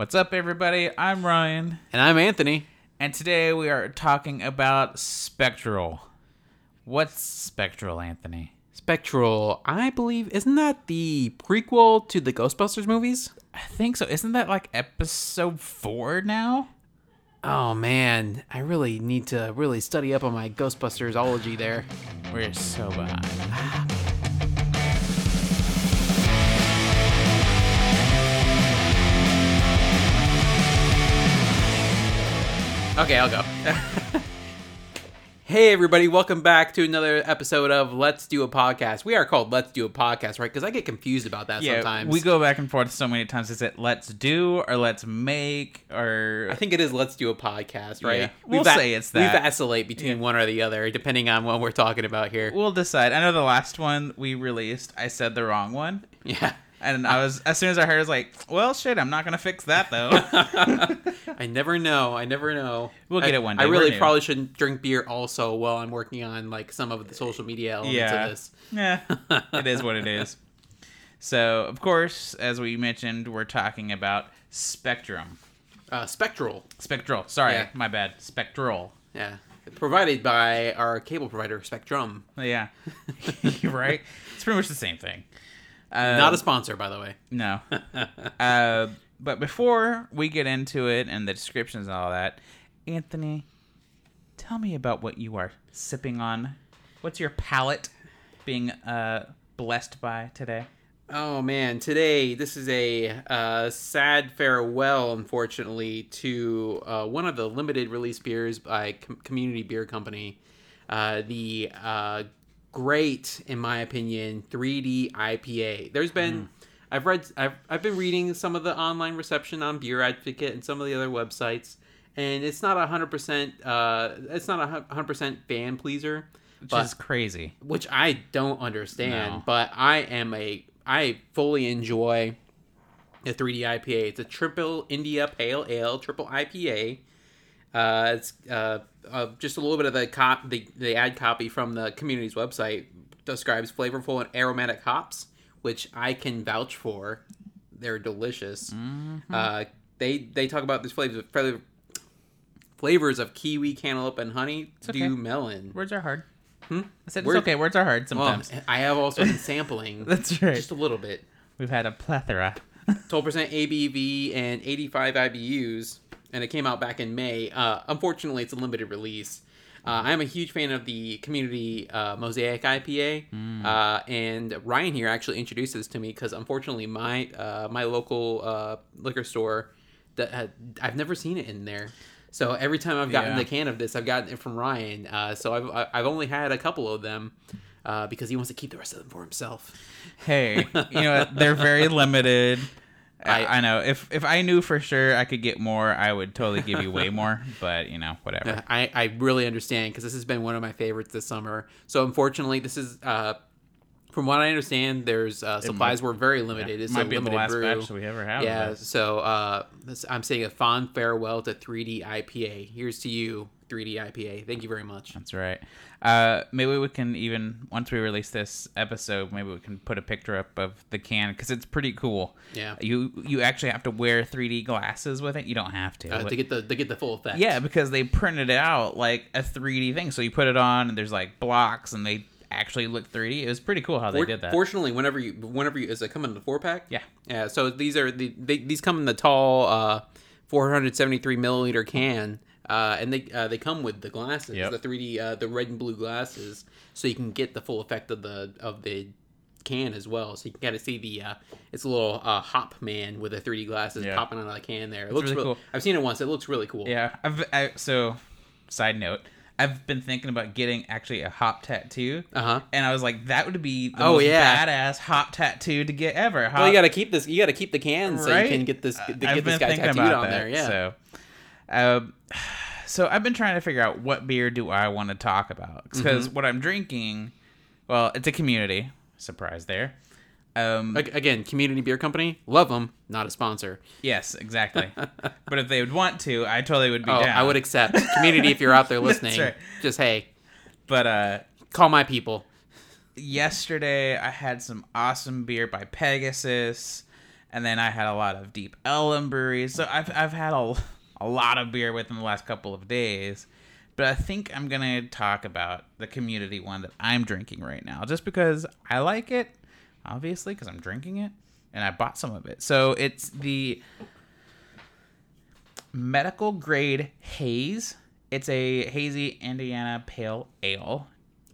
What's up, everybody? I'm Ryan, And I'm Anthony. and today we are talking about Spectral. What's Spectral, Anthony? Spectral, I believe, isn't that the prequel to the Ghostbusters movies? I think so. Isn't that like episode four now? Oh man, I really need to really study up on my Ghostbusters ology there. We're so behind. Okay, I'll go. hey everybody, welcome back to another episode of Let's Do a Podcast. We are called Let's Do a Podcast, right? Because I get confused about that Yeah, sometimes. we go back and forth so many times. Is it let's do or let's make or I think it is Let's Do a Podcast, right? Yeah, We we'll say it's that. We vacillate between one or the other, depending on what we're talking about here. we'll decide. I know the last one we released, I said the wrong one. Yeah. And I was as soon as I heard, I was like, "Well, shit, I'm not gonna fix that though." I never know. I never know. We'll get I- it one day. I really probably shouldn't drink beer also while I'm working on like some of the social media elements yeah, of this. yeah, it is what it is. So, of course, as we mentioned, we're talking about Spectrum, Uh, Spectral. Spectral. Sorry, Yeah. my bad. Spectral. Yeah. Provided by our cable provider, Spectrum. Yeah, right. It's pretty much the same thing. Um, Not a sponsor, by the way. No. uh, but before we get into it and the descriptions and all that, Anthony, tell me about what you are sipping on. What's your palate being uh, blessed by today? Oh man, today this is a uh, sad farewell, unfortunately, to uh, one of the limited release beers by Com- Community Beer Company. Uh, the uh, great, in my opinion, 3D IPA. There's been, I've read, I've, I've been reading some of the online reception on Beer Advocate and some of the other websites, and it's not a hundred percent, uh, it's not a hundred percent fan pleaser, Which but is crazy. which I don't understand, No. but I am a I fully enjoy the 3D IPA. It's a triple India Pale Ale, triple IPA. Uh, it's uh, uh, just a little bit of the cop the, the ad copy from the community's website describes flavorful and aromatic hops, which I can vouch for. They're delicious. Uh, they they talk about these flavors flavor, flavors of kiwi, cantaloupe, and honey okay. dew melon. Words are hard. I said it's okay. Words are hard Well, sometimes. I have also been sampling That's right. just a little bit. We've had a plethora. 12% ABV and 85 IBUs, and it came out back in May. Uh, unfortunately, it's a limited release. Uh, I'm a huge fan of the community uh, Mosaic IPA, uh, and Ryan here actually introduced this to me because unfortunately my uh, my local uh, liquor store that I've never seen it in there. So every time I've gotten Yeah. the can of this, I've gotten it from Ryan. Uh, so I've I've only had a couple of them uh, because he wants to keep the rest of them for himself. Hey, you know what? They're very limited. I, I- know. If if I knew for sure I could get more, I would totally give you way more. But you know, whatever. I, I really understand because this has been one of my favorites this summer. So unfortunately, this is uh, from what I understand, there's uh, supplies were very limited. It's Might a be the limited last brew. batch we ever have. yeah, so uh, this, I'm saying a fond farewell to 3D IPA. Here's to you, 3D IPA. Thank you very much. That's right. Uh, maybe we can even once we release this episode, maybe we can put a picture up of the can because it's pretty cool. Yeah. You you actually have to wear 3D glasses with it. You don't have to. Uh, to get the to get the full effect. yeah, because they printed it out like a 3D thing. So you put it on, and there's like blocks, and they actually look 3D. It was pretty cool how they For- did that. Fortunately, whenever you whenever you is it come in the four pack? Yeah. Yeah. So these are the they, these come in the tall uh, 473 milliliter can, uh, and they uh, they come with the glasses, Yep. the 3D uh, the red and blue glasses, so you can get the full effect of the of the can as well. So you can kind of see the uh, it's a little uh, hop man with the 3D glasses Yeah. popping out of the can there. It looks really really, cool. I've seen it once. It looks really cool. Yeah, I've I, so. Side note: I've been thinking about getting actually a hop tattoo, Uh huh. and I was like, that would be the Oh, most yeah. badass hop tattoo to get ever. Hop, Well, you got to keep this. You got to keep the can so you can get this I've get this been guy thinking tattooed about on that, there. Yeah. So, um, so I've been trying to figure out what beer do I want to talk about because Mm-hmm. what I'm drinking, well, it's a community surprise there. Um, Again, community beer company, love them. Not a sponsor. yes, exactly. but if they would want to, I totally would be Oh, down. I would accept. Community, if you're out there listening, right. just hey, But uh, call my people. yesterday I had some awesome beer by Pegasus. and then I had a lot of Deep Ellum breweries. So I've I've had a a lot of beer within the last couple of days. But I think I'm gonna talk about the community one that I'm drinking right now, just because I like it, obviously, because I'm drinking it, and I bought some of it. So it's the medical grade haze. It's a hazy Indiana pale ale.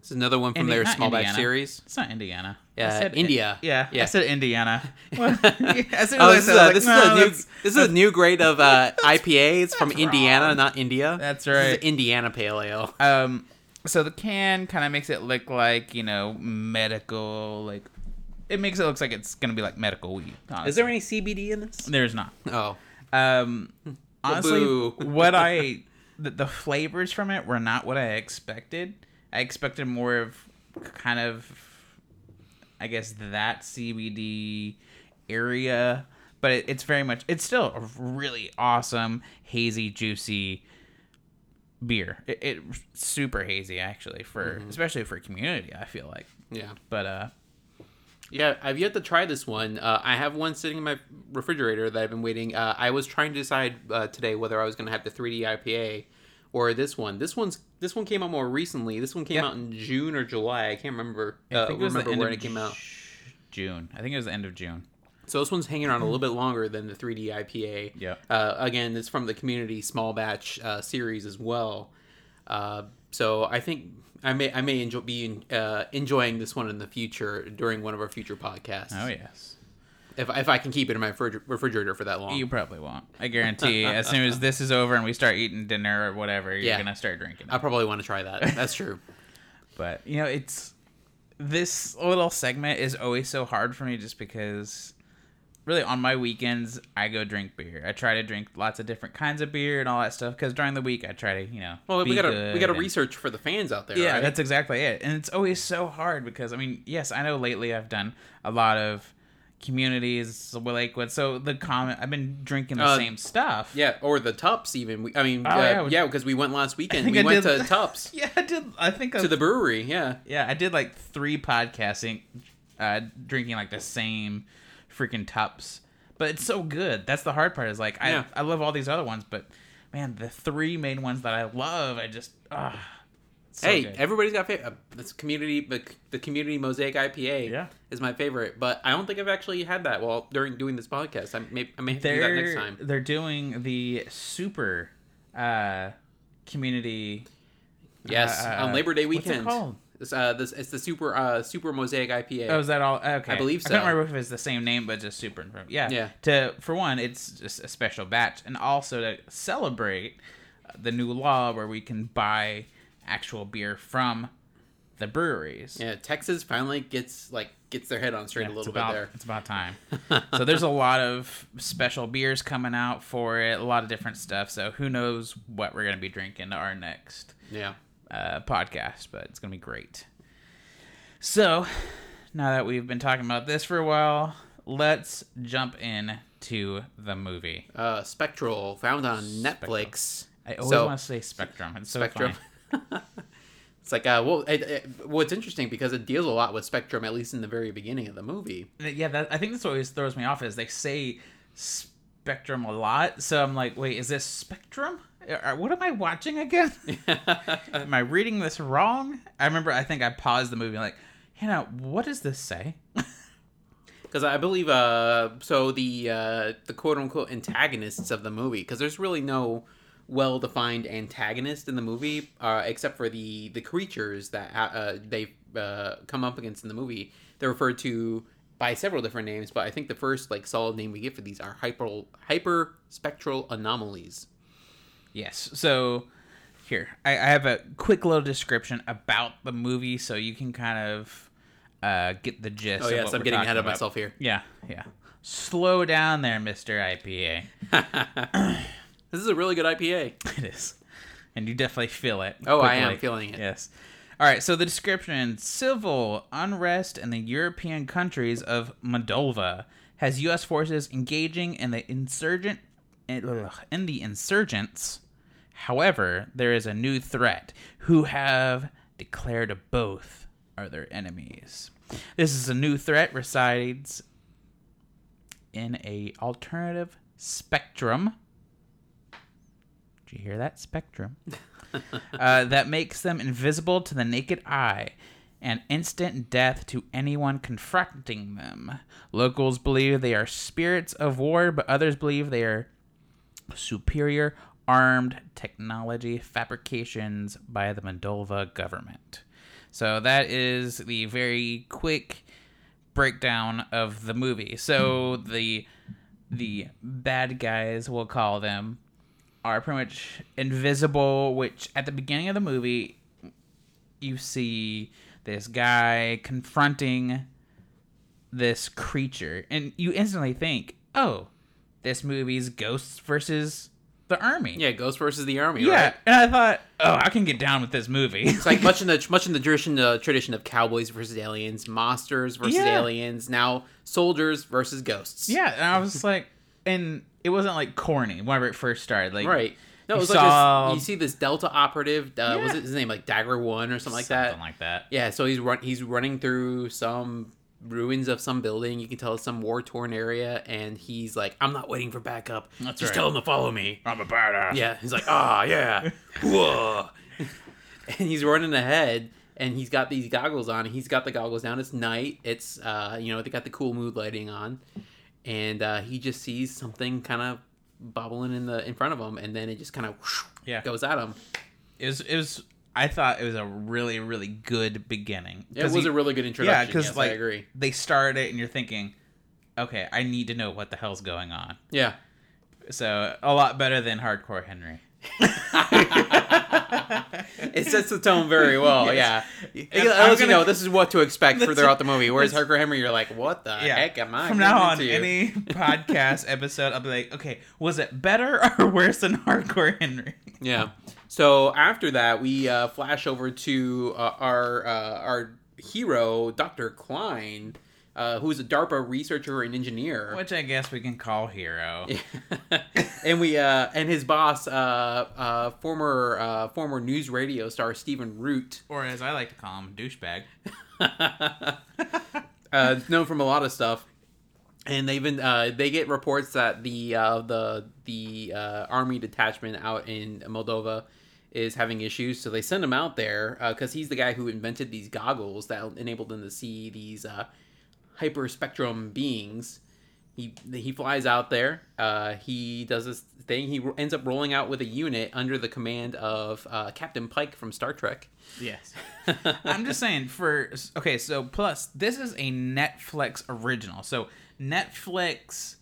This is another one from Indi- their not small batch series. It's not Indiana. I Yeah, said India. yeah, I Yeah. said Indiana. Well, yeah, as soon as Oh, I this is, said it, I a, this, like, is a new, this is a new grade of uh, IPA. It's from that's Indiana, wrong. not India. That's This is right. Indiana Pale Ale. Um, so the can kind of makes it look like you know medical, like it makes it looks like it's gonna be like medical weed. Honestly. Is there any CBD in this? There's not. Oh, Um, honestly, what I the, the flavors from it were not what I expected. I expected more of kind of, I guess that CBD area, but it, it's very much. It's still a really awesome, hazy, juicy beer. It, it super hazy actually for especially for community. I feel like, yeah. but uh, Yeah, I've yet to try this one. Uh, I have one sitting in my refrigerator that I've been waiting. Uh, I was trying to decide uh, today whether I was going to have the 3D IPA or this one. This one's this one came out more recently. This one came out in June or July. I can't remember. I Uh, think it was the remember end when of it came out. June. I think it was the end of June. So this one's hanging around a little bit longer than the 3D IPA. Yeah. Uh, again, it's from the community small batch uh, series as well. Uh, so I think I may I may enjoy be uh, enjoying this one in the future during one of our future podcasts. Oh yes. If, if I can keep it in my refrigerator for that long. You probably won't. I guarantee. as soon as this is over and we start eating dinner or whatever, you're Yeah. gonna start drinking. I probably want to try that. That's true. But you know, it's this little segment is always so hard for me, just because. Really, on my weekends, I go drink beer. I try to drink lots of different kinds of beer and all that stuff. Because during the week, I try to, you know, Well, we gotta we gotta and- research for the fans out there. Yeah, right? that's exactly it. And it's always so hard because I mean, yes, I know lately I've done a lot of communities Lakewood. So the comment I've been drinking the Uh, same stuff. yeah, or the Tupps even. We, I mean, Oh, uh, yeah. yeah, because we went last weekend. We I went did- to Tupps Yeah, I did. I think to I, the brewery. Yeah, yeah, I did like three podcasting, uh, drinking like the same freaking tupps. But it's so good. That's the hard part. Is like I Yeah. I love all these other ones, but man, the three main ones that I love, I just ah. So hey, good. everybody's got favorite. Uh, this community, the, the community mosaic IPA Yeah. is my favorite. But I don't think I've actually had that while during doing this podcast. I may I may have to do that they're next time. they're doing the super uh community Yes, uh, on Labor Day what's it weekend. called? It's, uh, this it's the super uh super mosaic IPA. Oh, is that all? Okay, I believe so. I can't remember if it's the same name, but just super. Yeah, Yeah. To for one, it's just a special batch, and also to celebrate the new law where we can buy actual beer from the breweries. yeah, Texas finally gets like gets their head on straight Yeah, a little about, bit there. It's about time. so there's a lot of special beers coming out for it, a lot of different stuff. So who knows what we're gonna be drinking our next Yeah. uh, podcast, but it's gonna be great. So now that we've been talking about this for a while, let's jump in to the movie. Uh, Spectral found on Netflix. I always So- want to say Spectrum. It's so Spectrum. funny. it's like uh, well, it, it, well, it's interesting because it deals a lot with Spectrum, at least in the very beginning of the movie. Yeah, that, I think that's what always throws me off is they say Spectrum a lot, so I'm like, wait, is this Spectrum? Uh, What am I watching again? am I reading this wrong? I remember, I think I paused the movie like, Hannah, what does this say? Because I believe, uh, so the uh, the quote unquote antagonists of the movie, because there's really no well defined antagonist in the movie, uh, except for the the creatures that uh, they uh, come up against in the movie. They're referred to by several different names, but I think the first like solid name we get for these are hyper hyper spectral anomalies. Yes. So here, I, I have a quick little description about the movie, so you can kind of uh, get the gist. Oh yes, I'm getting ahead of about. myself here. Yeah, yeah. Slow down there, Mister IPA. This is a really good IPA. It is, and you definitely feel it. Oh, I am feeling it. Yes. All right. So the description: civil unrest in the European countries of Moldova has U.S. forces engaging in the insurgent in in the insurgents. However, there is a new threat who have declared both are their enemies. This is a new threat resides in a alternative spectrum. Did you hear that spectrum? uh, that makes them invisible to the naked eye and instant death to anyone confronting them. Locals believe they are spirits of war, but others believe they are superior armed technology fabrications by the Moldova government. So that is the very quick breakdown of the movie. So the the bad guys, we'll call them, are pretty much invisible. Which at the beginning of the movie, you see this guy confronting this creature, and you instantly think, "Oh, this movie's ghosts versus the army." Yeah, Ghost versus the Army. Yeah, right? and I thought, "Oh, I can get down with this movie." It's like much in the much in the tradition uh, tradition of cowboys versus aliens, monsters versus Yeah. aliens, now soldiers versus ghosts. Yeah, and I was like, and it wasn't like corny whenever it first started. Like, Right. No, it was saw- like this, you see this Delta operative. Uh, Was it his name like Dagger One or something like that? something like that. Yeah. So he's run. He's running through some ruins of some building. You can tell it's some war torn area, and he's like, "I'm not waiting for backup. That's Just right. tell him to follow me." I'm a badass. Yeah. He's like, "Ah, yeah, whoa," and he's running ahead. And he's got these goggles on. He's got the goggles down. It's night. It's uh, you know, they got the cool mood lighting on, and uh, he just sees something kind of bubbling in the in front of him, and then it just kind of Yeah. goes at him. It was. It was. I thought it was a really, really good beginning. It was he- a really good introduction. yeah, because yes, like I agree. they started it, and you're thinking, okay, I need to know what the hell's going on. Yeah. So a lot better than Hardcore Henry. it sets the tone very well. Yes. Yeah, it lets you know this is what to expect for throughout the movie. Whereas Hardcore Henry, you're like, what the Yeah. heck am I? From now on, into? any podcast episode, I'll be like, okay, was it better or worse than Hardcore Henry? Yeah. So after that, we uh, flash over to uh, our uh, our hero, Doctor Clyne, uh, who is a DARPA researcher and engineer. Which I guess we can call Hero. and we uh, and his boss, uh, uh, former uh, former news radio star Stephen Root, Or as I like to call him, douchebag. uh, known from a lot of stuff. And they even uh, they get reports that the uh, the the uh, army detachment out in Moldova is having issues, so they send him out there because he's the guy who invented these goggles that enabled them to see these uh, hyperspectrum beings. He he flies out there. Uh, he does this thing. He ends up rolling out with a unit under the command of uh, Captain Pike from Star Trek. Yes. I'm just saying for okay, so plus this is a Netflix original. So Netflix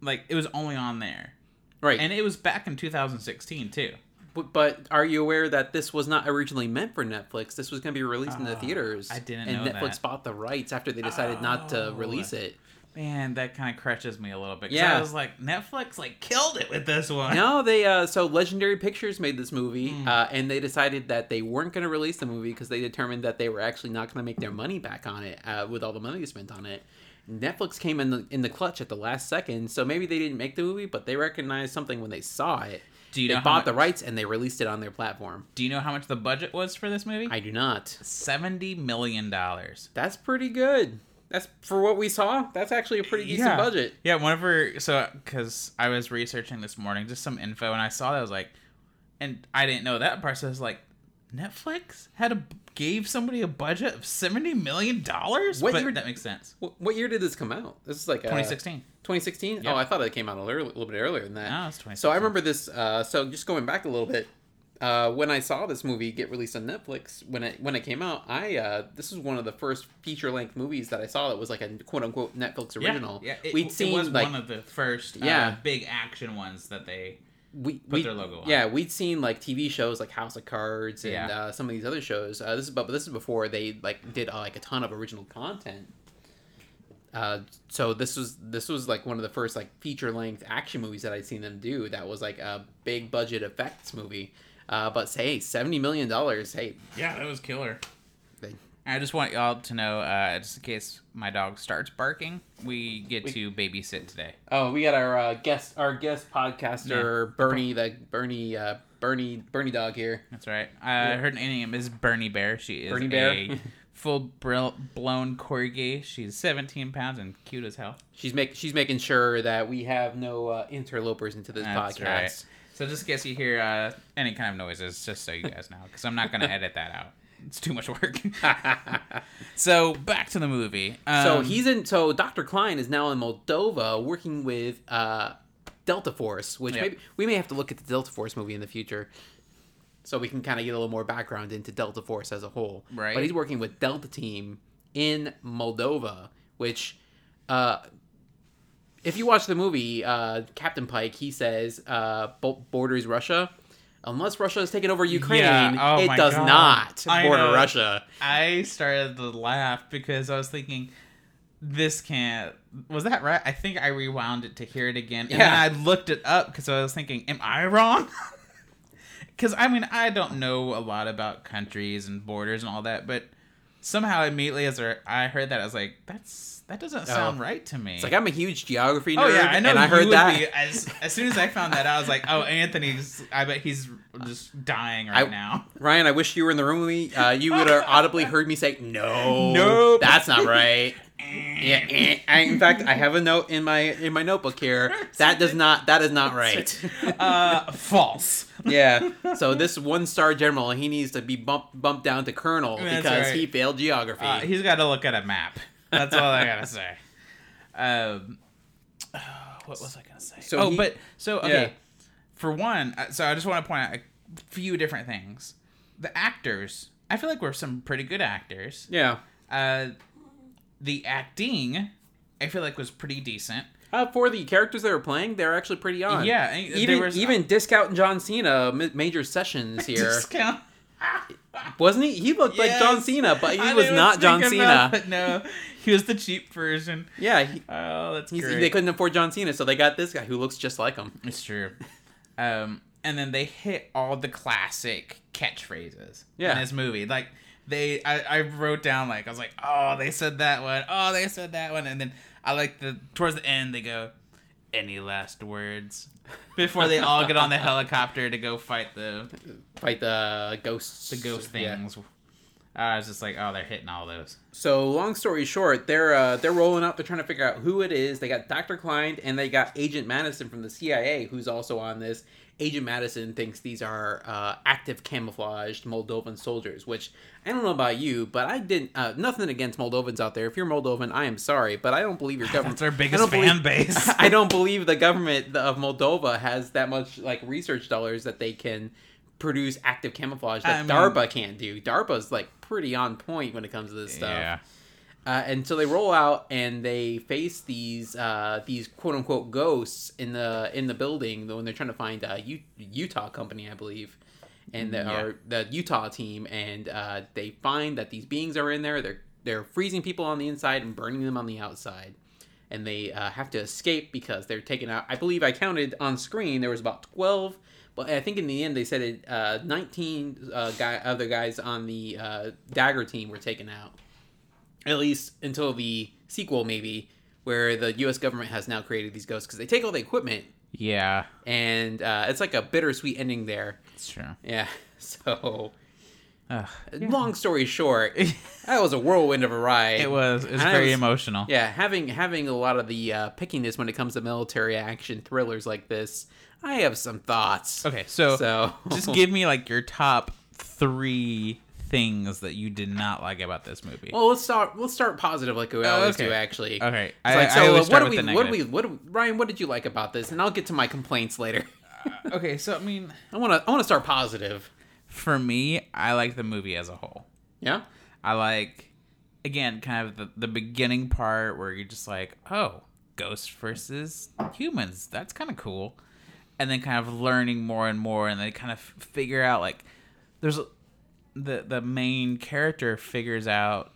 like it was only on there. Right. And it was back in 2016 too. But, but are you aware that this was not originally meant for Netflix? This was going to be released in the theaters. Ah, I didn't and know Netflix that. bought the rights after they decided not to Oh. release it. Man, that kind of crushes me a little bit. Yeah. I was like, Netflix like killed it with this one. No, they uh so Legendary Pictures made this movie, Hmm. uh, and they decided that they weren't going to release the movie because they determined that they were actually not going to make their money back on it uh, with all the money they spent on it. Netflix came in the in the clutch at the last second, so maybe they didn't make the movie, but they recognized something when they saw it. Do you they know how bought the rights and they released it on their platform. Do you know how much the budget was for this movie? I do not. 70 million dollars. That's pretty good. That's for what we saw. That's actually a pretty decent budget. Yeah, whenever so because I was researching this morning just some info and I saw that I was like, and I didn't know that part. So I was like, Netflix had a gave somebody a budget of seventy million dollars. What But year- that makes sense. What, what year did this come out? This is like uh, 2016. 2016. Oh, I thought it came out a little, little bit earlier than that. No, it's 2016. So I remember this. Uh, so just going back a little bit, uh, when I saw this movie get released on Netflix when it when it came out, I uh, this was one of the first feature length movies that I saw that was like a quote unquote Netflix original. Yeah, yeah. It, We'd it seen was like one of the first Yeah. yeah big action ones that they we put we, their logo on. Yeah, we'd seen like TV shows like House of Cards and Yeah. uh, some of these other shows. Uh, this is but this is before they like did uh, like a ton of original content. Uh, so this was this was like one of the first like feature length action movies that I'd seen them do. That was like a big budget effects movie. Uh, but hey, seventy million dollars. Hey, Yeah, that was killer. I just want y'all to know, uh, just in case my dog starts barking, we get We- to babysit today. oh, we got our uh, guest our guest podcaster Bernie the Bernie uh, Bernie Bernie dog here. That's right. Uh, Her name is Bernie Bear. She is Bernie Bear? a full br- blown corgi. She's 17 pounds and cute as hell. She's make she's making sure that we have no uh, interlopers into this That's podcast. right. So just in case you hear uh, any kind of noises, just so you guys know, because I'm not going to edit that out. It's too much work. so back to the movie. Um, so he's in. So Dr. Clyne is now in Moldova working with uh, Delta Force, which maybe we may have to look at the Delta Force movie in the future, so we can kind of get a little more background into Delta Force as a whole. Right. But he's working with Delta Team in Moldova, which. Uh, if you watch the movie, uh, Captain Pike, he says uh, bo- borders Russia. Unless Russia has taken over Ukraine, Yeah, oh it does God. not border. Russia. I started to laugh because I was thinking, this can't. Was that right? I think I rewound it to hear it again, and Yeah. then I looked it up because I was thinking, am I wrong? Because I mean, I don't know a lot about countries and borders and all that, but somehow immediately as I heard that, I was like, that's that doesn't sound right to me. It's like I'm a huge geography nerd, Oh yeah, I know. and I heard that. Be, as as soon as I found that, out, I was like, "Oh, Anthony's. I bet he's just dying right I- now." Ryan, I wish you were in the room with me. Uh, you would have audibly heard me say, "No, Nope. that's not right." Yeah, eh. I, in fact, I have a note in my in my notebook here. That does not that is not right. Uh, false. yeah. So this one star general, he needs to be bumped bumped down to colonel That's because right. he failed geography. Uh, he's got to look at a map. That's all I gotta say. Um, what was I gonna say? So oh, he- but so okay. Yeah. For one, uh, so I just want to point out a few different things. The actors, I feel like we're some pretty good actors. yeah. Uh, the acting, I feel like was pretty decent. Uh, for the characters they were playing, they're actually pretty on. Yeah, Even was- even discount John Cena, Ma- Major Sessions here, Discount. wasn't he? He looked like John Cena, but he I was not John Cena. about. No, he was the cheap version. Yeah, he, Oh, that's great. they couldn't afford John Cena, so they got this guy who looks just like him. It's true. Um, and then they hit all the classic catchphrases Yeah. in this movie. Like they, I, I wrote down like I was like, oh, they said that one. Oh, they said that one. And then I like the towards the end they go, any last words before they all get on the helicopter to go fight the Fight the ghosts. the ghost Yeah. things. I was just like, oh, they're hitting all those. So long story short, they're uh, they're rolling up. They're trying to figure out who it is. They got Dr. Clyne and they got Agent Madison from the CIA, who's also on this. Agent Madison thinks these are uh, active camouflaged Moldovan soldiers. Which I don't know about you, but I didn't. Uh, nothing against Moldovans out there. If you're Moldovan, I am sorry, but I don't believe your government. That's our biggest fan believe- base. I don't believe the government of Moldova has that much like research dollars that they can produce active camouflage that I mean- DARPA can't do. DARPA's like pretty on point when it comes to this stuff. Yeah. Uh, and so they roll out and they face these uh, these quote unquote ghosts in the in the building when they're trying to find a U- Utah company, I believe, and the, Yeah. or the Utah team, and uh, they find that these beings are in there. They're they're freezing people on the inside and burning them on the outside, and they uh, have to escape because they're taken out. I believe I counted on screen there was about twelve. But I think in the end they said it. Uh, Nineteen uh, guy, other guys on the uh, Dagger team were taken out at least until the sequel maybe where the us government has now created these ghosts because they take all the equipment Yeah, and uh, it's like a bittersweet ending there it's true. yeah so Ugh. long story short that was a whirlwind of a ride It was. It was And very was- emotional. yeah having having a lot of the uh, pickiness when it comes to military action thrillers like this i have some thoughts Okay, so, so just give me like your top three things that you did not like about this movie. well let's start let's start positive like we always okay. do actually okay, It's I, like, so always uh, start what do we what do we what do, Ryan what did you like about this and I'll get to my complaints later okay, so I mean, I want to I want to start positive. for me, I like the movie as a whole. Yeah. I like, again, kind of the, the beginning part where you're just like, oh, ghosts versus humans. That's kind of cool. And then kind of learning more and more, and they kind of figure out like, there's the the main character figures out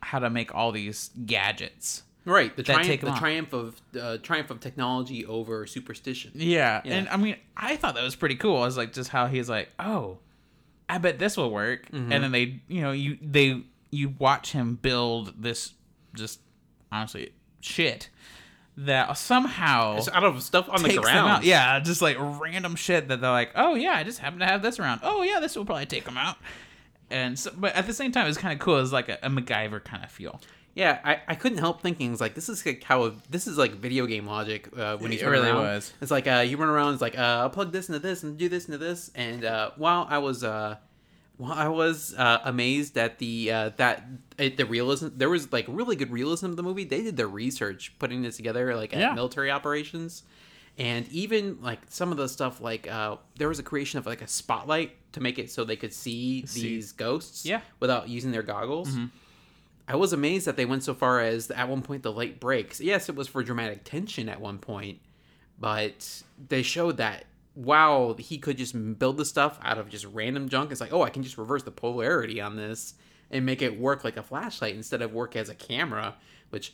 how to make all these gadgets. Right. The triumph take the triumph of uh, triumph of technology over superstition. Yeah. Yeah. And I mean, I thought that was pretty cool. I was like, just how he's like, oh, I bet this will work. Mm-hmm. And then they, you know, you they you watch him build this just honestly shit that somehow It's out of stuff on the ground. out. Yeah, just like random shit that they're like, oh yeah, I just happen to have this around. Oh yeah, this will probably take them out. and so, but at the same time, it's kind of cool. It's like a, a MacGyver kind of feel. Yeah, I, I couldn't help thinking it's like this is like how this is like video game logic uh, when he's It really around. was. It's like uh, you run around. It's like uh, I'll plug this into this and do this into this. And uh, while I was uh, while I was uh, amazed at the uh, that it, the realism, there was like really good realism of the movie. They did their research putting this together, like at Yeah. military operations, and even like some of the stuff like uh, there was a creation of like a spotlight to make it so they could see, See. these ghosts, Yeah. without using their goggles. Mhm. I was amazed that they went so far as at one point the light breaks. Yes, it was for dramatic tension at one point, but they showed that wow, he could just build the stuff out of just random junk. It's like, oh, I can just reverse the polarity on this and make it work like a flashlight instead of work as a camera. Which,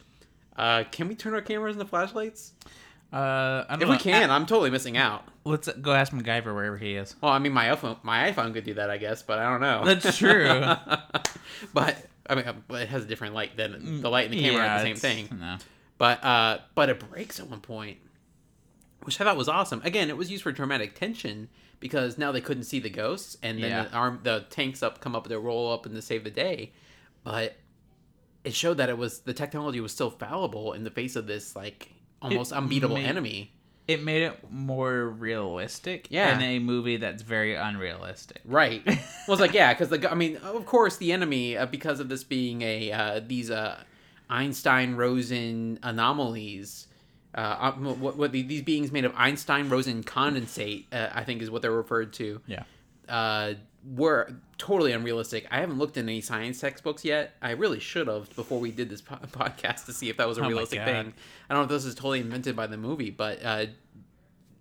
uh, can we turn our cameras into flashlights? Uh, I don't If know. we can, I'm totally missing out. let's go ask MacGyver wherever he is. Well, I mean, my iPhone, my iPhone could do that, I guess, but I don't know. That's true. but I mean, it has a different light than the light in the camera are the same thing. No. But uh, but it breaks at one point, which I thought was awesome. Again, it was used for dramatic tension because now they couldn't see the ghosts, and then Yeah. the arm, the tanks up come up, they roll up and to save the day. But it showed that it was the technology was still fallible in the face of this like almost unbeatable made- enemy. It made it more realistic Yeah. in a movie that's very unrealistic. Right. well, it's like yeah, because the I mean, of course, the enemy uh, because of this being a uh, these uh, Einstein Rosen anomalies. Uh, what, what the, these beings made of Einstein Rosen condensate, uh, I think, is what they're referred to. Yeah. Uh, were totally unrealistic. I haven't looked in any science textbooks yet. I really should have before we did this po- podcast to see if that was a Oh realistic thing. I don't know if this is totally invented by the movie, but uh,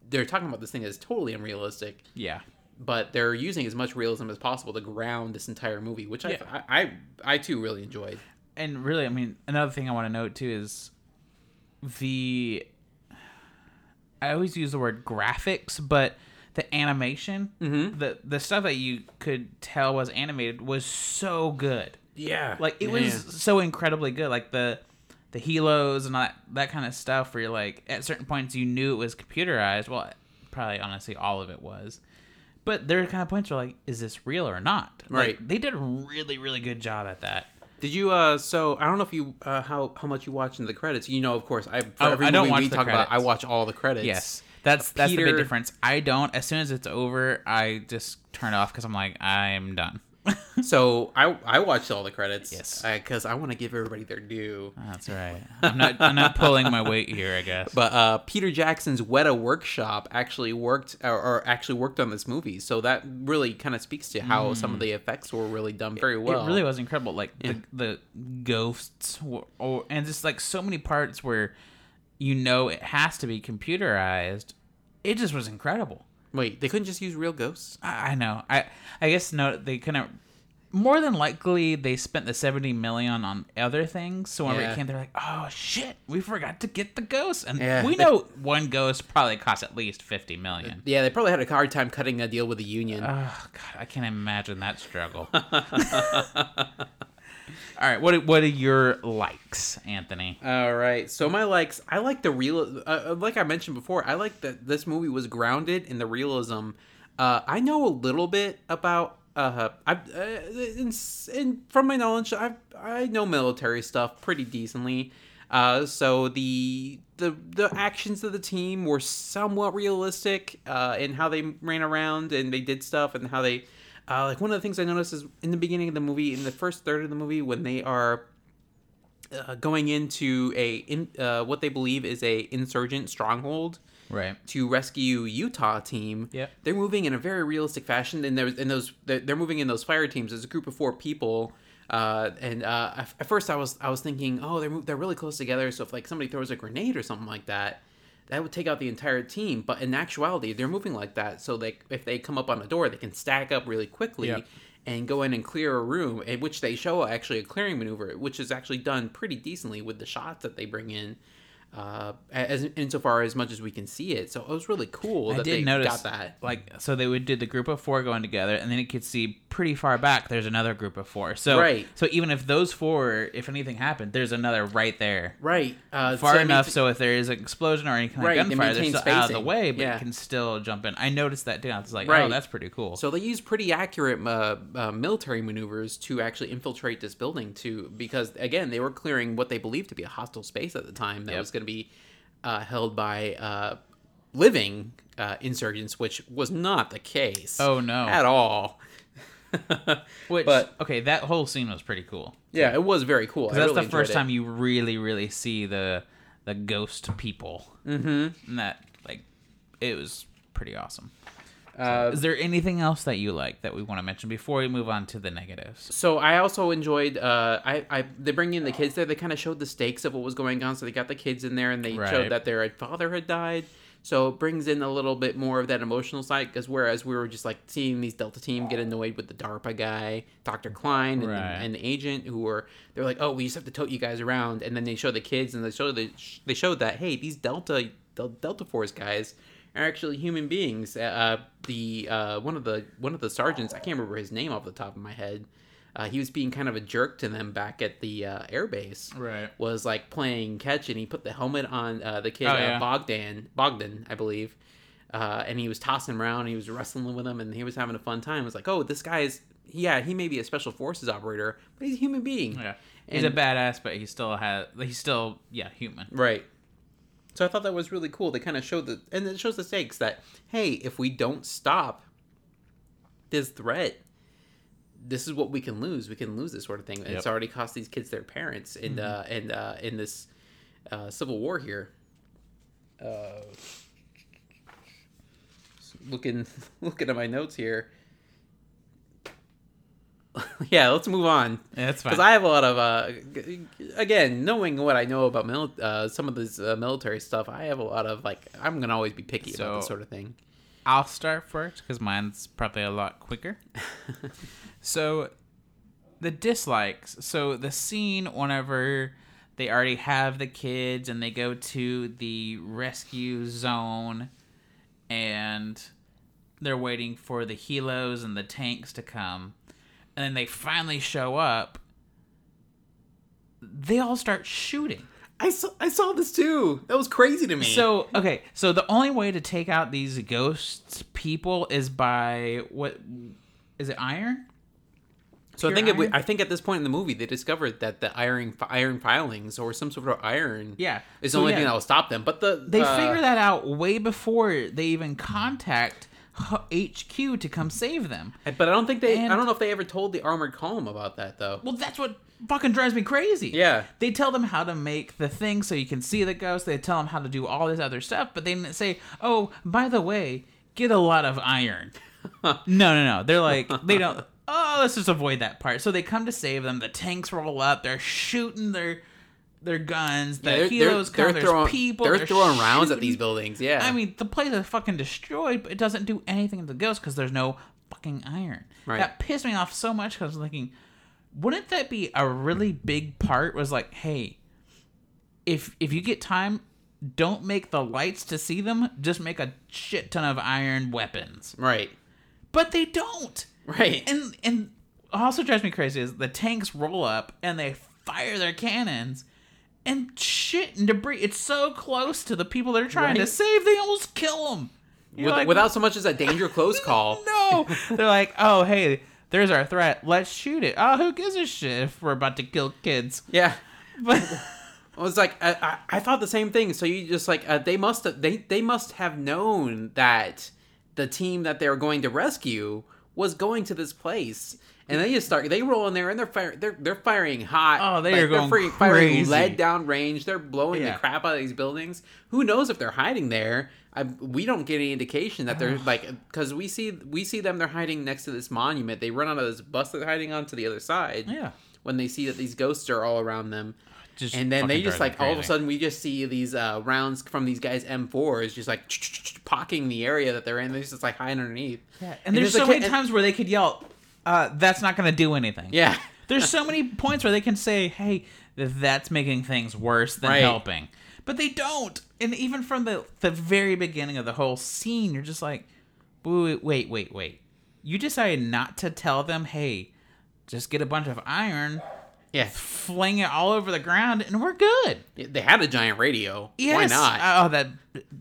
they're talking about this thing as totally unrealistic Yeah. but they're using as much realism as possible to ground this entire movie, which Yeah. I, I, I, I too really enjoyed. and really, I mean, another thing I want to note too is the. I always use the word graphics, but the animation, Mhm. the the stuff that you could tell was animated was so good. Yeah, Like it was so incredibly good. Like the the helos and all that that kind of stuff. Where you're like, at certain points, you knew it was computerized. Well, probably honestly, all of it was. But there are kind of points where like, is this real or not? Like, Right. they did a really really good job at that. Did you? Uh, so I don't know if you uh, how how much you watch in the credits. You know, of course, I for Oh, every I don't movie watch we the talk about, I credits. watch all the credits. Yes, that's that's the Peter- big difference. I don't. As soon as it's over, I just turn it off because I'm like, I'm done. So I I watched all the credits. Yes. because I want to give everybody their due. That's right. I'm not. I'm not pulling my weight here. I guess. But uh, Peter Jackson's Weta Workshop actually worked, or, or actually worked on this movie, so that really kind of speaks to how some of the effects were really done very well. It really was incredible. Like Yeah. the the ghosts, were, or and just like so many parts where you know it has to be computerized. It just was incredible. Wait, they couldn't just use real ghosts? I, I know. I I guess no, they couldn't. More than likely, they spent the seventy million on other things. So whenever Yeah. it came, they're like, "Oh shit, we forgot to get the ghosts." And Yeah. we know one ghost probably cost at least fifty million. Yeah, they probably had a hard time cutting a deal with the union. Oh god, I can't imagine that struggle. All right, what what are your likes, Anthony? All right. So my likes, I like the real. Uh, like I mentioned before, I like that this movie was grounded in the realism. Uh, I know a little bit about. Uh, I uh, in, in, from my knowledge, I I know military stuff pretty decently. Uh, so the the the actions of the team were somewhat realistic uh, in how they ran around and they did stuff and how they. Uh, like one of the things I noticed is in the beginning of the movie, in the first third of the movie, when they are uh, going into a in, uh, what they believe is a insurgent stronghold Right. to rescue Utah team. Yeah, They're moving in a very realistic fashion, and there's in those they're they're moving in those fire teams. There's a group of four people, uh, and uh, at at first I was I was thinking, oh, they're they're really close together. So if like somebody throws a grenade or something like that, that would take out the entire team. But in actuality, they're moving like that. So like if they come up on a door, they can stack up really quickly. Yep. And go in and clear a room, in which they show actually a clearing maneuver, which is actually done pretty decently with the shots that they bring in. Uh, as insofar as much as we can see it. So it was really cool I that did they notice got that. Like, so they would do the group of four going together, and then you could see pretty far back. There's another group of four. So, Right. So even if those four, if anything happened, there's another right there, Right, uh, far so enough means- so if there is an explosion or any kind Right, of gunfire, they're still out of the way, but Yeah. you can still jump in. I noticed that too. I was like, oh, that's pretty cool. So they use pretty accurate uh, uh, military maneuvers to actually infiltrate this building to because again they were clearing what they believed to be a hostile space at the time that Yep. was going to be uh, held by uh, living uh, insurgents, which was not the case. Oh, no. at all. Which, but- okay, that whole scene was pretty cool. Yeah, it was very cool. That's really the first it. time you really, really see the the ghost people. Mm-hmm. And that, like, it was pretty awesome. Uh, Is there anything else that you like that we want to mention before we move on to the negatives? So I also enjoyed. Uh, I, I they bring in the kids there. They kind of showed the stakes of what was going on. So they got the kids in there, and they Right. showed that their father had died. So it brings in a little bit more of that emotional side. Because whereas we were just like seeing these Delta team get annoyed with the DARPA guy, Doctor Clyne, and, Right. and the agent, who were they're like, oh, we just have to tote you guys around. And then they show the kids, and they show the they showed that hey, these Delta Del- Delta Force guys are actually human beings. Uh, the uh, one of the one of the sergeants, I can't remember his name off the top of my head. Uh, he was being kind of a jerk to them back at the uh, airbase. Right. Was like playing catch, and he put the helmet on uh, the kid Oh, uh, yeah. Bogdan, Bogdan, I believe. Uh, and he was tossing him around. He was wrestling with him, and he was having a fun time. It was like, oh, this guy is, yeah, he may be a special forces operator, but he's a human being. Yeah. He's And- a badass, but he still has, he's still, yeah, human. Right. So I thought that was really cool. They kind of showed the, and it shows the stakes that, hey, if we don't stop this threat, this is what we can lose. We can lose this sort of thing. And It's already cost these kids their parents, and uh, and uh, in this uh, civil war here. Uh, looking looking at my notes here. yeah, let's move on Yeah, that's fine. because I have a lot of uh, again knowing what I know about mil- uh, some of this uh, military stuff. I have a lot of like I'm gonna always be picky about this sort of thing. I'll start first because mine's probably a lot quicker. so, the dislikes. So, the scene whenever they already have the kids and they go to the rescue zone and they're waiting for the helos and the tanks to come, and then they finally show up, they all start shooting. I saw I saw this too. That was crazy to me. So okay, so the only way to take out these ghosts people is by what is it? Iron? so I pure think it. I think at this point in the movie they discovered that the iron iron filings or some sort of iron Yeah, is So, the only yeah, thing that will stop them. But the They uh, figure that out way before they even contact HQ to come save them. But I don't think they. And- I don't know if they ever told the armored column about that though. Well, that's what fucking drives me crazy. Yeah. They tell them how to make the thing so you can see the ghost. They tell them how to do all this other stuff, but they didn't say, "Oh, by the way, get a lot of iron." no, no, no. They're like they don't. Oh, let's just avoid that part. So they come to save them. The tanks roll up. They're shooting their their guns. The Yeah, they're, heroes they're, come. they're There's throwing people. they're, throwing rounds at these buildings. Yeah. I mean, the place is fucking destroyed, but it doesn't do anything to the ghost because there's no fucking iron. Right. That pissed me off so much because I was thinking, wouldn't that be a really big part? Was like, hey, if if you get time, don't make the lights to see them. Just make a shit ton of iron weapons. right. But they don't. Right. And and also drives me crazy is the tanks roll up and they fire their cannons. And shit and debris. It's so close to the people they're trying to save, they almost kill them. With- without so much as a danger close call. No, they're like, oh hey, there's our threat. Let's shoot it. Oh, who gives a shit if we're about to kill kids? Yeah. But I was like, I, I, I thought the same thing. So you just like uh, they must have they they must have known that the team that they were going to rescue was going to this place, and they just start they roll in there and they're fire, they're they're firing hot. Oh, they like, are going they're free- firing crazy. lead down range. They're blowing Yeah. the crap out of these buildings. Who knows if they're hiding there? I, we don't get any indication that they're like because we see we see them they're hiding next to this monument. They run out of this bus they're hiding on to the other side. yeah, When they see that these ghosts are all around them, just and then they just like all of a sudden we just see these uh, rounds from these guys M4s just like pocking the area that they're in. They're just like hiding underneath. Yeah, and there's, a so kid- many and- times where they could yell, uh, "That's not going to do anything." Yeah, There's so many points where they can say, "Hey, that's making things worse than Right. helping," but they don't. And even from the the very beginning of the whole scene, you're just like, wait, wait, wait, wait. You decided not to tell them, hey, just get a bunch of iron, Yeah, fling it all over the ground, and we're good. they had a giant radio. Yes. Why not? Oh, that.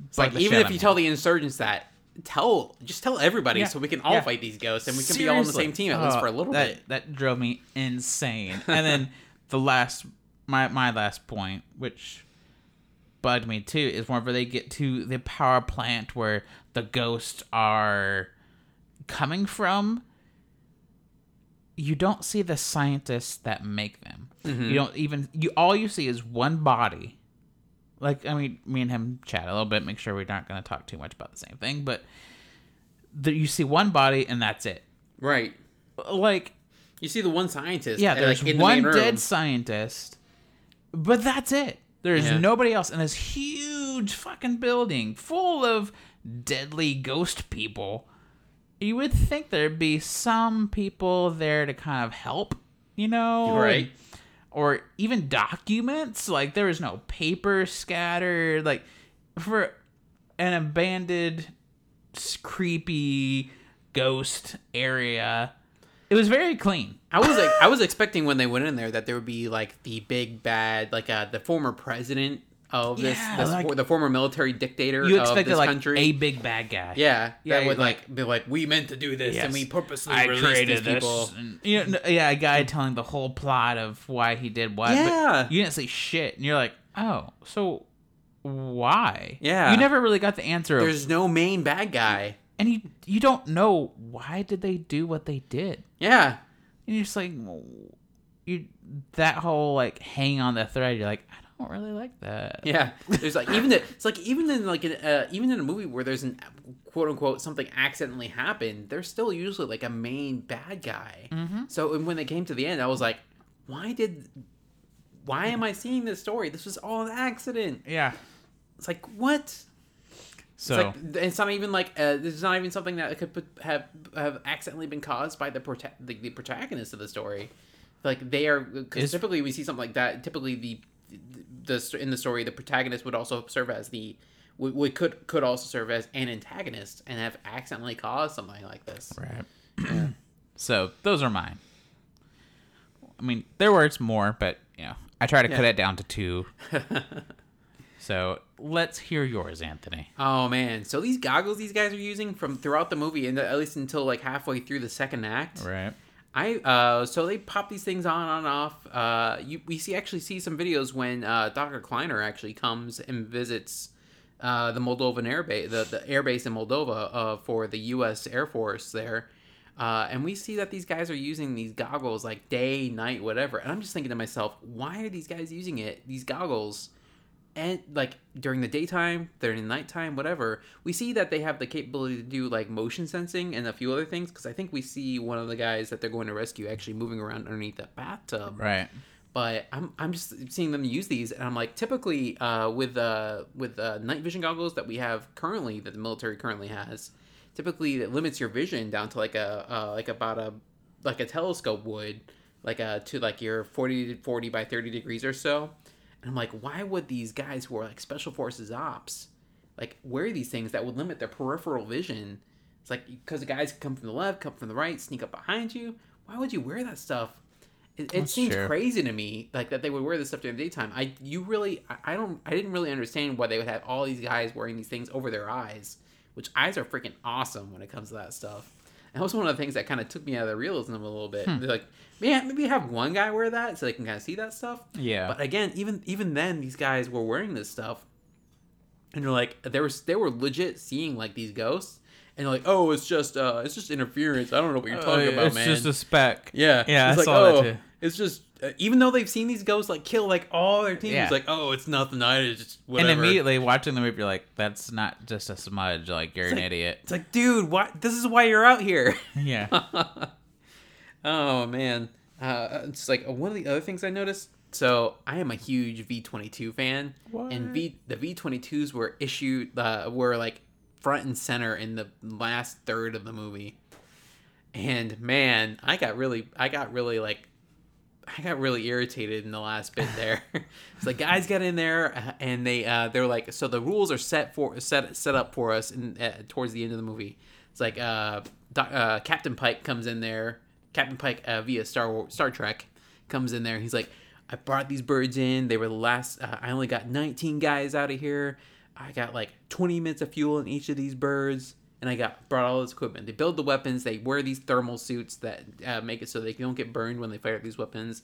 It's like even if you tell the insurgents that, tell just tell everybody Yeah. so we can all Yeah. fight these ghosts and we can be all on the same team at least Oh, for a little that, bit. That drove me insane. And then the last, my my last point, which bugged me too, is whenever they get to the power plant where the ghosts are coming from. You don't see the scientists that make them. Mm-hmm. You don't even you. All you see is one body. Like I mean, me and him chat a little bit, make sure we're not going to talk too much about the same thing, but the, you see one body and that's it. Right. Like You see the one scientist. yeah, there's like, in the one dead scientist, but that's it. There's Yeah. nobody else in this huge fucking building full of deadly ghost people. You would think there'd be some people there to kind of help, you know, Right. Or even documents. Like there was no paper scattered. Like for an abandoned, creepy ghost area, it was very clean. I was like, I was expecting when they went in there that there would be like the big bad, like uh, the former president of this, Yeah, this like- for, the former military dictator You of expected this like country. a big bad guy. yeah, Yeah, that would like- like be like, we meant to do this and we purposely I released created these this. people. And, you know, yeah, a guy telling the whole plot of why he did what. but Yeah. you didn't say shit, and you're like, oh, so why? Yeah. you never really got the answer. Of, There's no main bad guy. and you you don't know why did they do what they did. Yeah, And you're just like, you that whole like hang on the thread. You're like, I don't really like that. yeah. There's like even the, it's like even in like an, uh, even in a movie where there's an quote unquote something accidentally happened, there's still usually like a main bad guy. Mm-hmm. So and when they came to the end, I was like, why did, why am I seeing this story? This was all an accident. Yeah. It's like what? So It's like it's not even like uh, this is not even something that could put, have have accidentally been caused by the prota- the, the protagonist of the story. Like they are because typically we see something like that. Typically the the in the story the protagonist would also serve as the we, could could also serve as an antagonist and have accidentally caused something like this. Right. so those are mine. I mean, there were more, but you know, I try to cut it down to two. so let's hear yours, Anthony. Oh man! So these goggles these guys are using from throughout the movie, and uh, at least until like halfway through the second act. Right. I uh so they pop these things on on off. Uh you we see actually see some videos when uh Dr. Clyne actually comes and visits uh the Moldovan air base the, the air base in Moldova uh for the US Air Force there. Uh, and we see that these guys are using these goggles like day, night, whatever. And I'm just thinking to myself, why are these guys using it? These goggles and like during the daytime, during the nighttime, whatever, we see that they have the capability to do like motion sensing and a few other things. Because I think we see one of the guys that they're going to rescue actually moving around underneath the bathtub. Right. But I'm, I'm just seeing them use these, and I'm like, typically uh, with uh, with uh, night vision goggles that we have currently, that the military currently has, typically it limits your vision down to like a uh, like about a like a telescope would, like a to like your 40 to 40 by 30 degrees or so. And I'm like, why would these guys who are like special forces ops, like wear these things that would limit their peripheral vision? It's like because the guys come from the left, come from the right, sneak up behind you. Why would you wear that stuff? It, it seems true. crazy to me, like that they would wear this stuff during the daytime. I you really I, I don't I didn't really understand why they would have all these guys wearing these things over their eyes, which eyes are freaking awesome when it comes to that stuff. And that was one of the things that kind of took me out of the realism a little bit. Hmm. Like, man, maybe have one guy wear that so they can kind of see that stuff. Yeah. But again, even even then, these guys were wearing this stuff, and they're like, they were they were legit seeing like these ghosts, and they're like, oh, it's just uh, it's just interference. I don't know what you're talking about, Oh, it's man. just a speck. yeah, Yeah, It's I like, saw that oh, too. it's just uh, even though they've seen these ghosts like kill like all their teams, Yeah. it's like, oh, it's nothing. I just whatever. And immediately watching the movie, you're like, "That's not just a smudge. Like you're an like- idiot." it's like, dude, why? This is why you're out here. Yeah. oh man, uh, it's like one of the other things I noticed. So I am a huge V twenty two fan, and V the V twenty twos were issued uh, were like front and center in the last third of the movie, and man, I got really I got really like I got really irritated in the last bit there. it's like guys get in there uh, and they uh, they're like so the rules are set for set set up for us in uh, towards the end of the movie. It's like uh, Doc, uh Captain Pike comes in there. Captain Pike uh, via Star War, Star Trek comes in there. He's like, I brought these birds in. They were the last. Uh, I only got 19 guys out of here. I got like 20 minutes of fuel in each of these birds and I got brought all this equipment. They build the weapons. They wear these thermal suits that uh, make it so they don't get burned when they fire these weapons,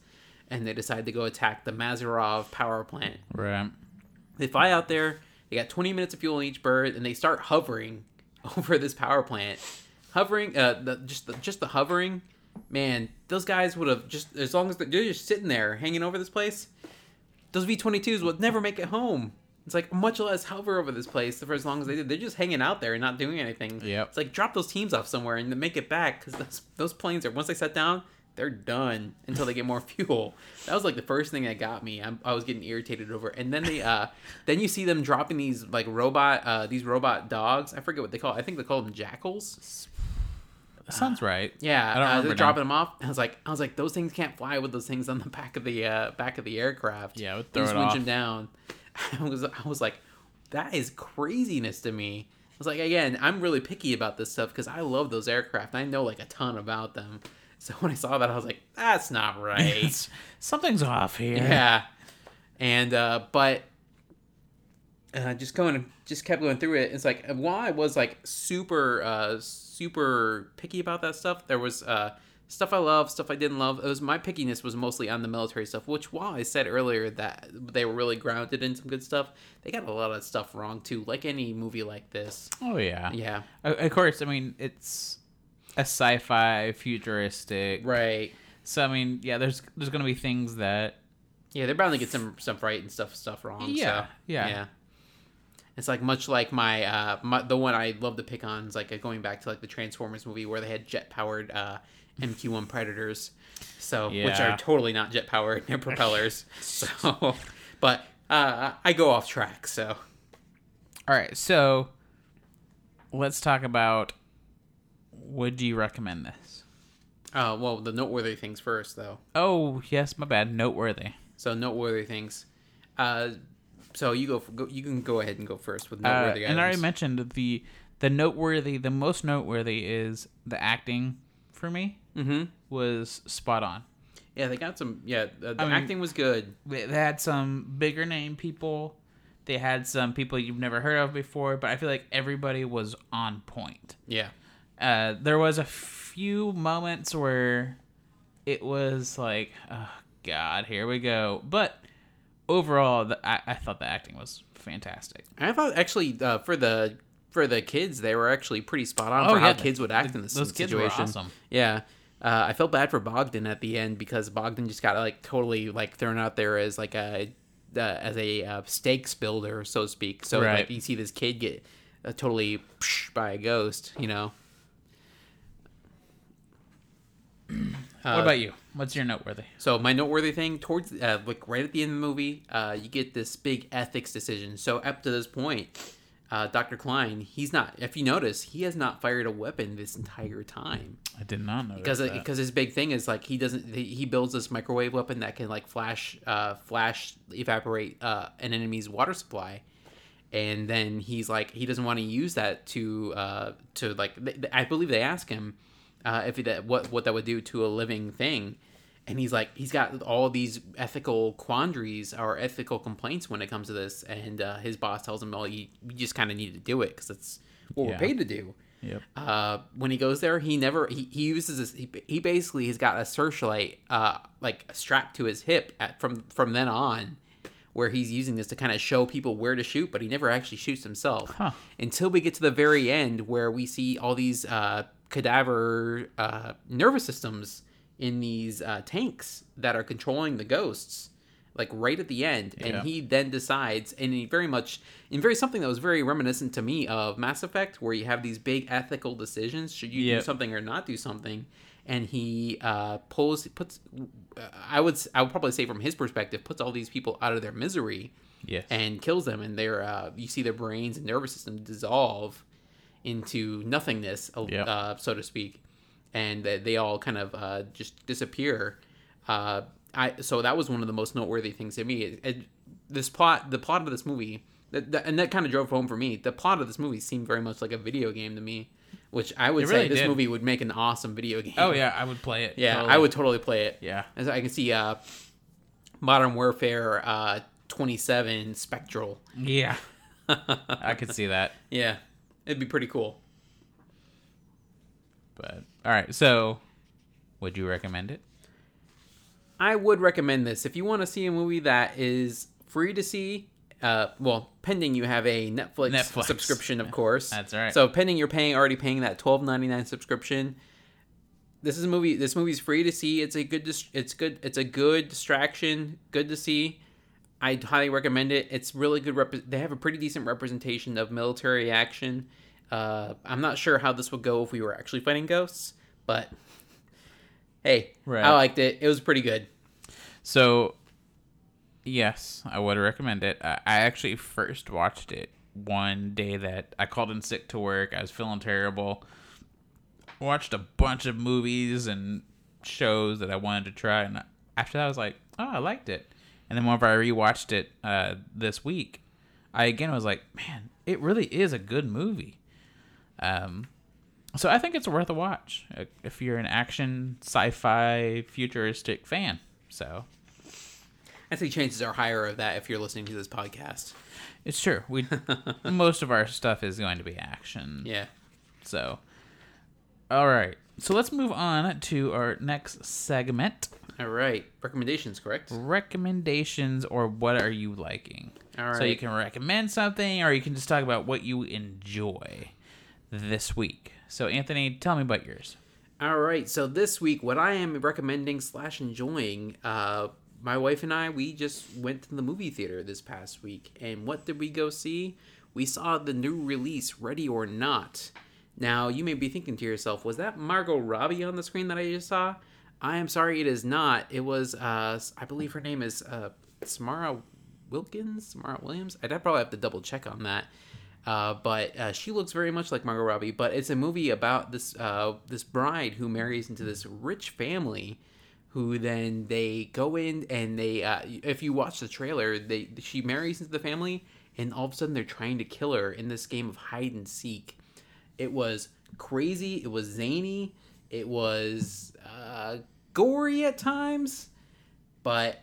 and they decide to go attack the Mazarov power plant. Right. They fly out there. They got 20 minutes of fuel in each bird, and they start hovering over this power plant. Hovering, uh, the, just the, just the hovering, man. Those guys would have just as long as they're just sitting there hanging over this place. Those V 22s would never make it home. It's like much less hover over this place for as long as they did. They're just hanging out there and not doing anything. Yeah. It's like drop those teams off somewhere and make it back because those, those planes are once they set down, they're done until they get more fuel. That was like the first thing that got me. I'm, I was getting irritated over. And then they, uh, then you see them dropping these like robot, uh, these robot dogs. I forget what they call. It. I think they call them jackals. Sounds right. Yeah, I don't uh, remember they're now. dropping them off. I was like, I was like, those things can't fly with those things on the back of the uh, back of the aircraft. Yeah, it would They throw just it winch off. them down. I was, I was like, that is craziness to me. I was like, again, I'm really picky about this stuff because I love those aircraft. I know like a ton about them. So when I saw that, I was like, that's not right. Something's off here. Yeah, and uh, but uh, just going, just kept going through it. It's like while I was like super, uh, super picky about that stuff, there was uh, stuff I love, stuff I didn't love. It was my pickiness was mostly on the military stuff. Which while I said earlier that they were really grounded in some good stuff, they got a lot of stuff wrong too. Like any movie like this. Oh yeah. Yeah. Of course. I mean, it's a sci-fi futuristic. Right. So I mean, yeah. There's there's gonna be things that Yeah, they're bound to get some some right and stuff stuff wrong. Yeah, so, yeah. yeah. It's like much like my uh my, the one I love to pick on is like going back to like the Transformers movie where they had jet powered uh MQ1 Predators, so which are totally not jet powered. They're propellers. so, but uh I go off track. So All right, so let's talk about would you recommend this? uh well the noteworthy things first though. Oh, yes, my bad. Noteworthy. So noteworthy things. Uh, so you go, go you can go ahead and go first with Uh, noteworthy and I already mentioned the the noteworthy, the most noteworthy is the acting for me mm-hmm. was spot on. Yeah, they got some. Yeah, the, the I mean- acting was good. They had some bigger name people. They had some people you've never heard of before, but I feel like everybody was on point. Yeah. Uh, there was a few moments where it was like, oh god, here we go. But overall, the, I, I thought the acting was fantastic. I thought actually uh, for the for the kids they were actually pretty spot on Oh, for how yeah, kids would act in this Those kids were situation. awesome. Yeah. Uh, I felt bad for Bogdan at the end because Bogdan just got like totally like thrown out there as like a uh, as a uh, stakes builder, so to speak. So Right. like you see this kid get uh, totally psh, by a ghost, you know. What about you? What's your noteworthy? So my noteworthy thing towards uh, like right at the end of the movie, uh, you get this big ethics decision. So up to this point, uh, Dr. Clyne, he's not. If you notice, he has not fired a weapon this entire time I did not know because because his big thing is like he doesn't he builds this microwave weapon that can like flash uh flash evaporate uh an enemy's water supply and then he's like he doesn't want to use that to uh to like th- th- I believe they ask him uh if that what what that would do to a living thing and he's like he's got all these ethical quandaries or ethical complaints when it comes to this and uh, his boss tells him well you, you just kind of need to do it because it's what Yeah. we're paid to do Yep. uh, when he goes there, he never he, he uses this. He, he basically has got a searchlight uh, like strapped to his hip at, from from then on, where he's using this to kind of show people where to shoot, but he never actually shoots himself Huh. until we get to the very end where we see all these uh, cadaver uh, nervous systems in these uh, tanks that are controlling the ghosts like right at the end. And Yeah. he then decides and he very much in very something that was very reminiscent to me of mass effect where you have these big ethical decisions should you do something or not do something. And he uh pulls puts uh, i would i would probably say from his perspective puts all these people out of their misery Yes. and kills them. And their uh you see their brains and nervous system dissolve into nothingness uh, Yep. uh, so to speak and they, they all kind of uh, just disappear uh, I so that was one of the most noteworthy things to me. It, it, this plot, the plot of this movie, that, that, and that kind of drove home for me. The plot of this movie seemed very much like a video game to me, which I would It say really this did. movie would make an awesome video game. Oh yeah, I would play it. yeah, totally. I would totally play it. Yeah. As I can see, uh, Modern Warfare uh, 27 Spectral. Yeah. I could see that. Yeah, it'd be pretty cool. But all right, so would you recommend it? I would recommend this if you want to see a movie that is free to see. Uh, well, pending you have a Netflix, Netflix. subscription, of course. That's right. So pending you're paying already paying that twelve ninety nine subscription. This is a movie. This movie's free to see. It's a good. dis- It's good. It's a good distraction. Good to see. I highly recommend it. It's really good. Rep- they have a pretty decent representation of military action. Uh, I'm not sure how this would go if we were actually fighting ghosts, but hey, Right. I liked it. It was pretty good. So, yes, I would recommend it. I I actually first watched it one day that I called in sick to work. I was feeling terrible. Watched a bunch of movies and shows that I wanted to try, and after that, I was like, "Oh, I liked it." And then whenever I rewatched it uh, this week, I again was like, "Man, it really is a good movie." Um, so I think it's worth a watch uh, if you're an action, sci-fi, futuristic fan. So I think chances are higher of that if you're listening to this podcast. It's true. We most of our stuff is going to be action. Yeah. So, all right. So let's move on to our next segment: All right. Recommendations, correct? recommendations or what are you liking. All right. So you can recommend something, or you can just talk about what you enjoy this week. So Anthony, tell me about yours. All right. So this week, what I am recommending slash enjoying, uh, my wife and I, we just went to the movie theater this past week, and what did we go see? We saw the new release, Ready or Not. Now you may be thinking to yourself, was that Margot Robbie on the screen that I just saw? I am sorry, it is not. It was, uh, I believe her name is uh, Samara Wilkins, Samara Williams. I'd probably have to double check on that. Uh, but uh, she looks very much like Margot Robbie. But it's a movie about this uh, this bride who marries into this rich family, who then they go in and they. Uh, if you watch the trailer, they she marries into the family, and all of a sudden they're trying to kill her in this game of hide and seek. It was crazy. It was zany. It was uh, gory at times, but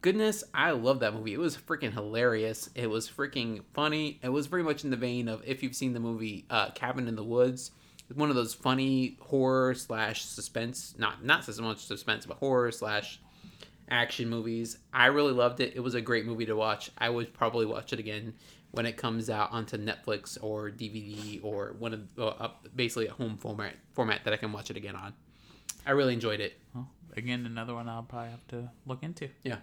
goodness, I love that movie. It was freaking hilarious. It was freaking funny. It was very much in the vein of if you've seen the movie uh, Cabin in the Woods. One of those funny horror slash suspense, not not so much suspense, but horror slash action movies. I really loved it. It was a great movie to watch. I would probably watch it again when it comes out onto Netflix or DVD or one of uh, basically a home format format that I can watch it again on. I really enjoyed it. Well, again, another one I'll probably have to look into. Yeah.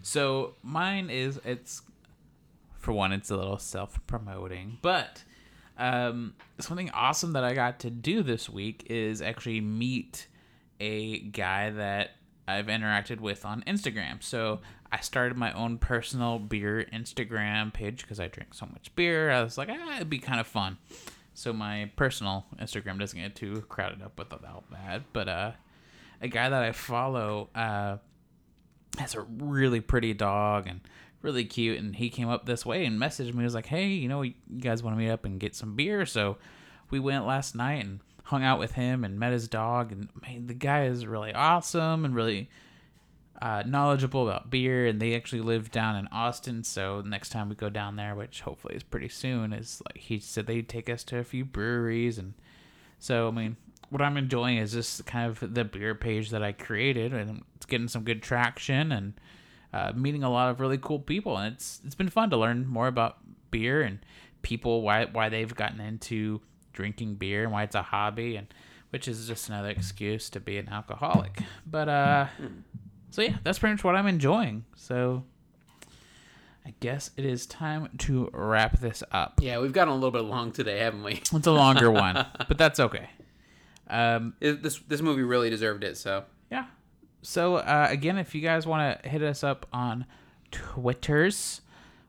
So mine is it's for one, it's a little self promoting, but um, something awesome that I got to do this week is actually meet a guy that I've interacted with on Instagram. So I started my own personal beer Instagram page because I drink so much beer. I was like, ah, it'd be kind of fun. So my personal Instagram doesn't get too crowded up with all that. But uh, a guy that I follow uh, has a really pretty dog and really cute and he came up this way and messaged me he was like hey you know you guys want to meet up and get some beer so we went last night and hung out with him and met his dog and man the guy is really awesome and really uh, knowledgeable about beer and they actually live down in austin so next time we go down there which hopefully is pretty soon is like he said they'd take us to a few breweries and so I mean, what I'm enjoying is just kind of the beer page that I created, and it's getting some good traction and uh, meeting a lot of really cool people, and it's it's been fun to learn more about beer and people why why they've gotten into drinking beer and why it's a hobby, and which is just another excuse to be an alcoholic. But uh, so yeah, that's pretty much what I'm enjoying. So. I guess it is time to wrap this up. Yeah, we've gotten a little bit long today, haven't we? It's a longer one, but that's okay. Um, It- this this movie really deserved it. So yeah. So uh, again, if you guys want to hit us up on Twitters,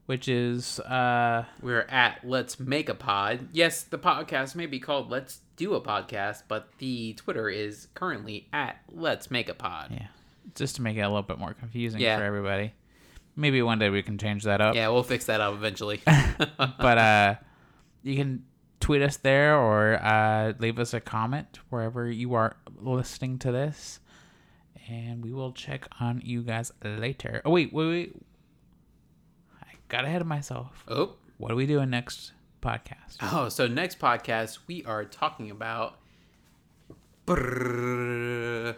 which is uh, we're at Let's Make a Pod. Yes, the podcast may be called Let's Do a Podcast, but the Twitter is currently at Let's Make a Pod. yeah, just to make it a little bit more confusing Yeah. for everybody. Maybe one day we can change that up. Yeah, we'll fix that up eventually. but uh, you can tweet us there or uh, leave us a comment wherever you are listening to this, and we will check on you guys later. Oh wait, wait, wait! I got ahead of myself. oh. What are we doing next podcast? Oh, so next podcast we are talking about. Brrr,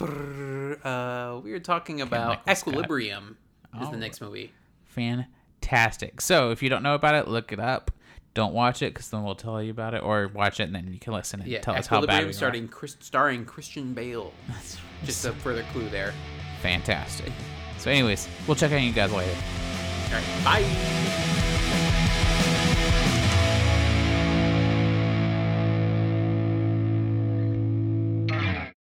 uh, we are talking about Michael Scott. Equilibrium. Is Oh. the next movie? Fantastic. So if you don't know about it, look it up. Don't watch it because then we'll tell you about it, or watch it and then you can listen and Yeah, tell us how bad Equilibrium starting Chris, starring Christian Bale. That's Just a further clue there. Fantastic. So, anyways, we'll check on you guys later. All right, bye.